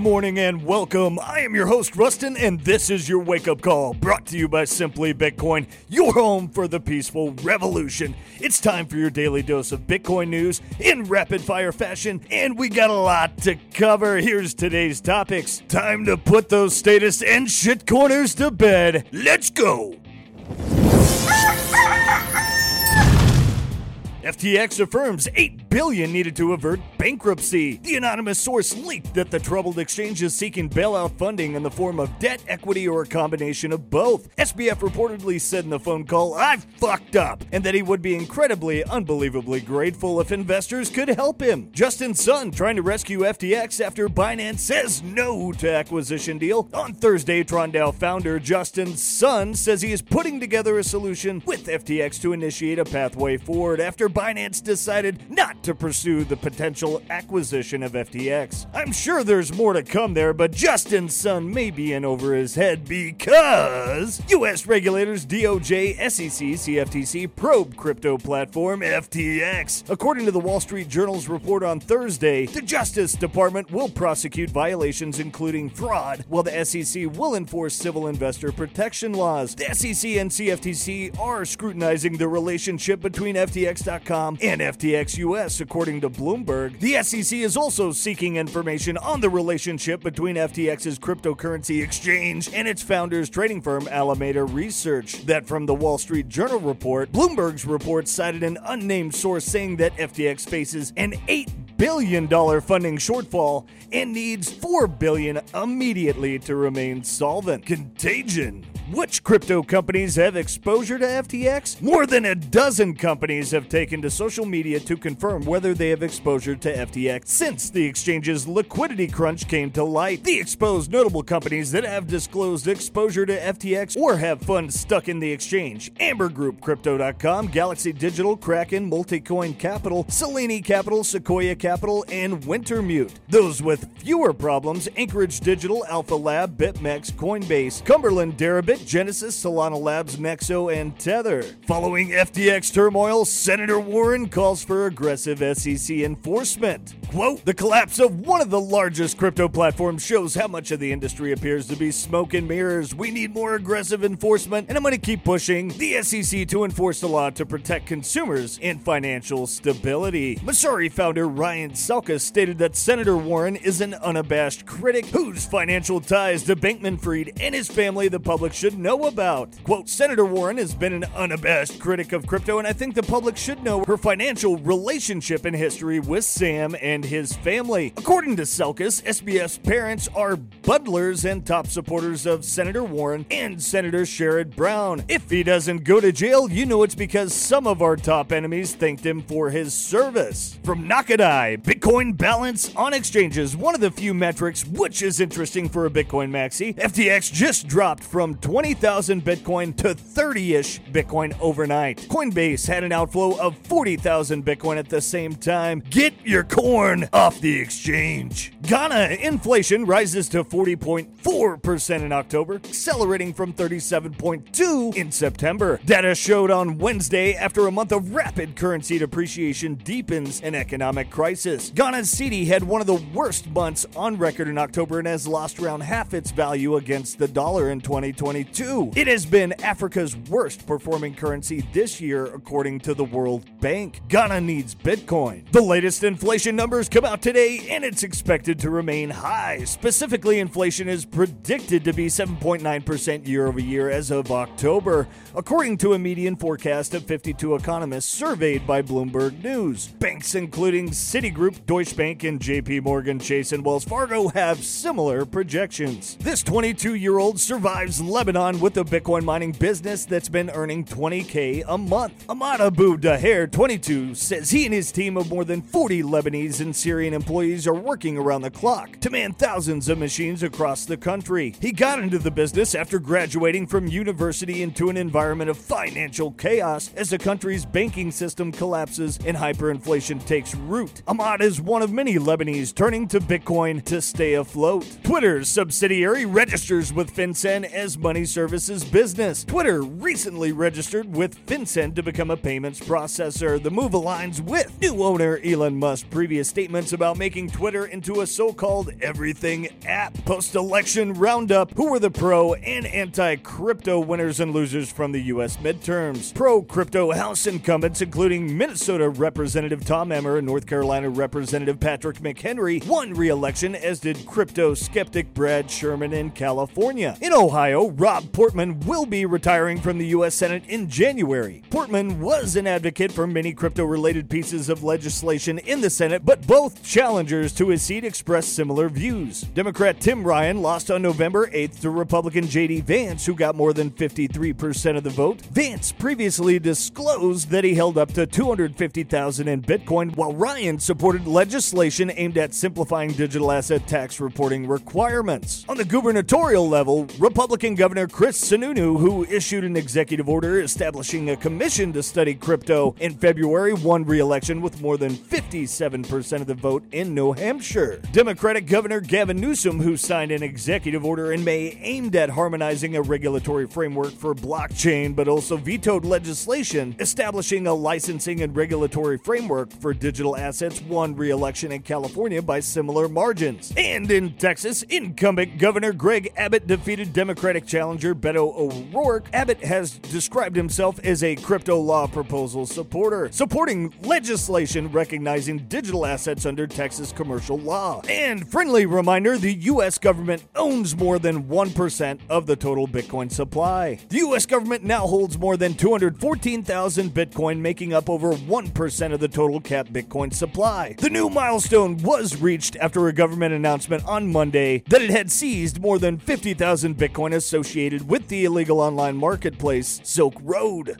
morning and welcome. I am your host, Rustin, and this is your wake up call brought to you by Simply Bitcoin, your home for the peaceful revolution. It's time for your daily dose of Bitcoin news in rapid fire fashion, and we got a lot to cover. Here's today's topics. Time to put those status and shitcoiners to bed. Let's go. FTX affirms 8 billion needed to avert bankruptcy. The anonymous source leaked that the troubled exchange is seeking bailout funding in the form of debt, equity, or a combination of both. SBF reportedly said in the phone call, "I fucked up," and that he would be incredibly, unbelievably grateful if investors could help him. Justin Sun trying to rescue FTX after Binance says no to acquisition deal. On Thursday, TronDAO founder Justin Sun says he is putting together a solution with FTX to initiate a pathway forward after Binance decided not to pursue the potential acquisition of FTX. I'm sure there's more to come there, but Justin Sun may be in over his head because U.S. regulators DOJ, SEC, CFTC probe crypto platform FTX. According to the Wall Street Journal's report on Thursday, the Justice Department will prosecute violations including fraud, while the SEC will enforce civil investor protection laws. The SEC and CFTC are scrutinizing the relationship between FTX.com and FTX US, according to Bloomberg. The SEC is also seeking information on the relationship between FTX's cryptocurrency exchange and its founder's trading firm Alameda Research. That from the Wall Street Journal report, Bloomberg's report cited an unnamed source saying that FTX faces an 8 billion dollar funding shortfall and needs 4 billion immediately to remain solvent. Contagion. Which crypto companies have exposure to FTX? More than a dozen companies have taken to social media to confirm whether they have exposure to FTX since the exchange's liquidity crunch came to light. The exposed notable companies that have disclosed exposure to FTX or have funds stuck in the exchange Amber Group, Crypto.com, Galaxy Digital, Kraken, Multicoin Capital, Selene Capital, Sequoia Capital, and Wintermute. Those with fewer problems Anchorage Digital, Alpha Lab, BitMEX, Coinbase, Cumberland, Deribit, Genesis, Solana Labs, Nexo, and Tether. Following FTX turmoil, Senator Warren calls for aggressive SEC enforcement. Quote, the collapse of one of the largest crypto platforms shows how much of the industry appears to be smoke and mirrors. We need more aggressive enforcement, and I'm going to keep pushing the SEC to enforce the law to protect consumers and financial stability. Messari founder Ryan Selkis stated that Senator Warren is an unabashed critic whose financial ties to Bankman Fried and his family the public should know about. Quote, Senator Warren has been an unabashed critic of crypto, and I think the public should know her financial relationship and history with Sam and his family. According to Selkis, SBF's parents are bundlers and top supporters of Senator Warren and Senator Sherrod Brown. If he doesn't go to jail, you know it's because some of our top enemies thanked him for his service. From Nakadai, Bitcoin balance on exchanges, one of the few metrics which is interesting for a Bitcoin maxi. FTX just dropped from 20,000 Bitcoin to 30 ish Bitcoin overnight. Coinbase had an outflow of 40,000 Bitcoin at the same time. Get your corn off the exchange. Ghana inflation rises to 40.4% in October, accelerating from 37.2 in September. Data showed on Wednesday after a month of rapid currency depreciation deepens an economic crisis. Ghana's cedi had one of the worst months on record in October and has lost around half its value against the dollar in 2022. It has been Africa's worst performing currency this year, according to the World Bank. Ghana needs Bitcoin. The latest inflation numbers come out today, and it's expected to remain high. Specifically, inflation is predicted to be 7.9% year over year as of October, according to a median forecast of 52 economists surveyed by Bloomberg News. Banks including Citigroup, Deutsche Bank, and JP Morgan Chase and Wells Fargo have similar projections. This 22 year old survives Lebanon with a Bitcoin mining business that's been earning 20k a month. Ahmad Abu Daher, 22, says he and his team of more than 40 Lebanese and Syrian employees are working around the clock to man thousands of machines across the country. He got into the business after graduating from university into an environment of financial chaos as the country's banking system collapses and hyperinflation takes root. Ahmad is one of many Lebanese turning to Bitcoin to stay afloat. Twitter's subsidiary registers with FinCEN as money money services business. Twitter recently registered with FinCEN to become a payments processor. The move aligns with new owner Elon Musk's previous statements about making Twitter into a so called everything app. Post election roundup Who were the pro and anti crypto winners and losers from the U.S. midterms? Pro crypto House incumbents, including Minnesota Representative Tom Emmer and North Carolina Representative Patrick McHenry, won re election, as did crypto skeptic Brad Sherman in California. In Ohio, Rob Portman will be retiring from the U.S. Senate in January. Portman was an advocate for many crypto related pieces of legislation in the Senate, but both challengers to his seat expressed similar views. Democrat Tim Ryan lost on November 8th to Republican J.D. Vance, who got more than 53% of the vote. Vance previously disclosed that he held up to 250,000 in Bitcoin, while Ryan supported legislation aimed at simplifying digital asset tax reporting requirements. On the gubernatorial level, Republican Governor Chris Sununu, who issued an executive order establishing a commission to study crypto in February, won re-election with more than 57% of the vote in New Hampshire. Democratic Governor Gavin Newsom, who signed an executive order in May aimed at harmonizing a regulatory framework for blockchain, but also vetoed legislation establishing a licensing and regulatory framework for digital assets, won re election in California by similar margins. And in Texas, incumbent Governor Greg Abbott defeated Democratic challenger Beto O'Rourke. Abbott has described himself as a crypto law proposal supporter, supporting legislation recognizing digital assets under Texas commercial law. And friendly reminder the U.S. government owns more than 1% of the total Bitcoin supply. The U.S. government now holds more than 214,000 Bitcoin, making up over 1% of the total cap Bitcoin supply. The new milestone was reached after a government announcement on Monday that it had seized more than 50,000 Bitcoin associated with the illegal online marketplace Silk Road.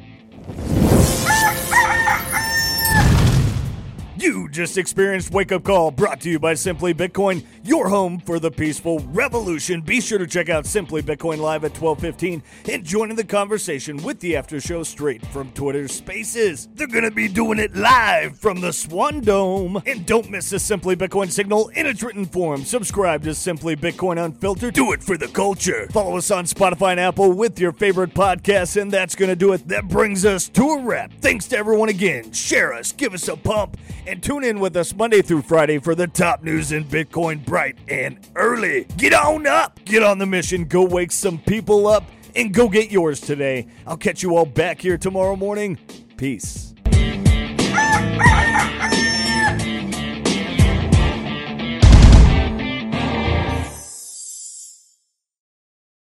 You just experienced Wake Up Call brought to you by Simply Bitcoin, your home for the peaceful revolution. Be sure to check out Simply Bitcoin live at 12:15 and join in the conversation with the after show straight from Twitter Spaces. They're going to be doing it live from the Swan Dome. And don't miss the Simply Bitcoin signal in its written form. Subscribe to Simply Bitcoin Unfiltered. Do it for the culture. Follow us on Spotify and Apple with your favorite podcasts and that's going to do it. That brings us to a wrap. Thanks to everyone again. Share us, give us a pump and tune in with us Monday through Friday for the top news in Bitcoin bright and early. Get on up, get on the mission, go wake some people up, and go get yours today. I'll catch you all back here tomorrow morning. Peace.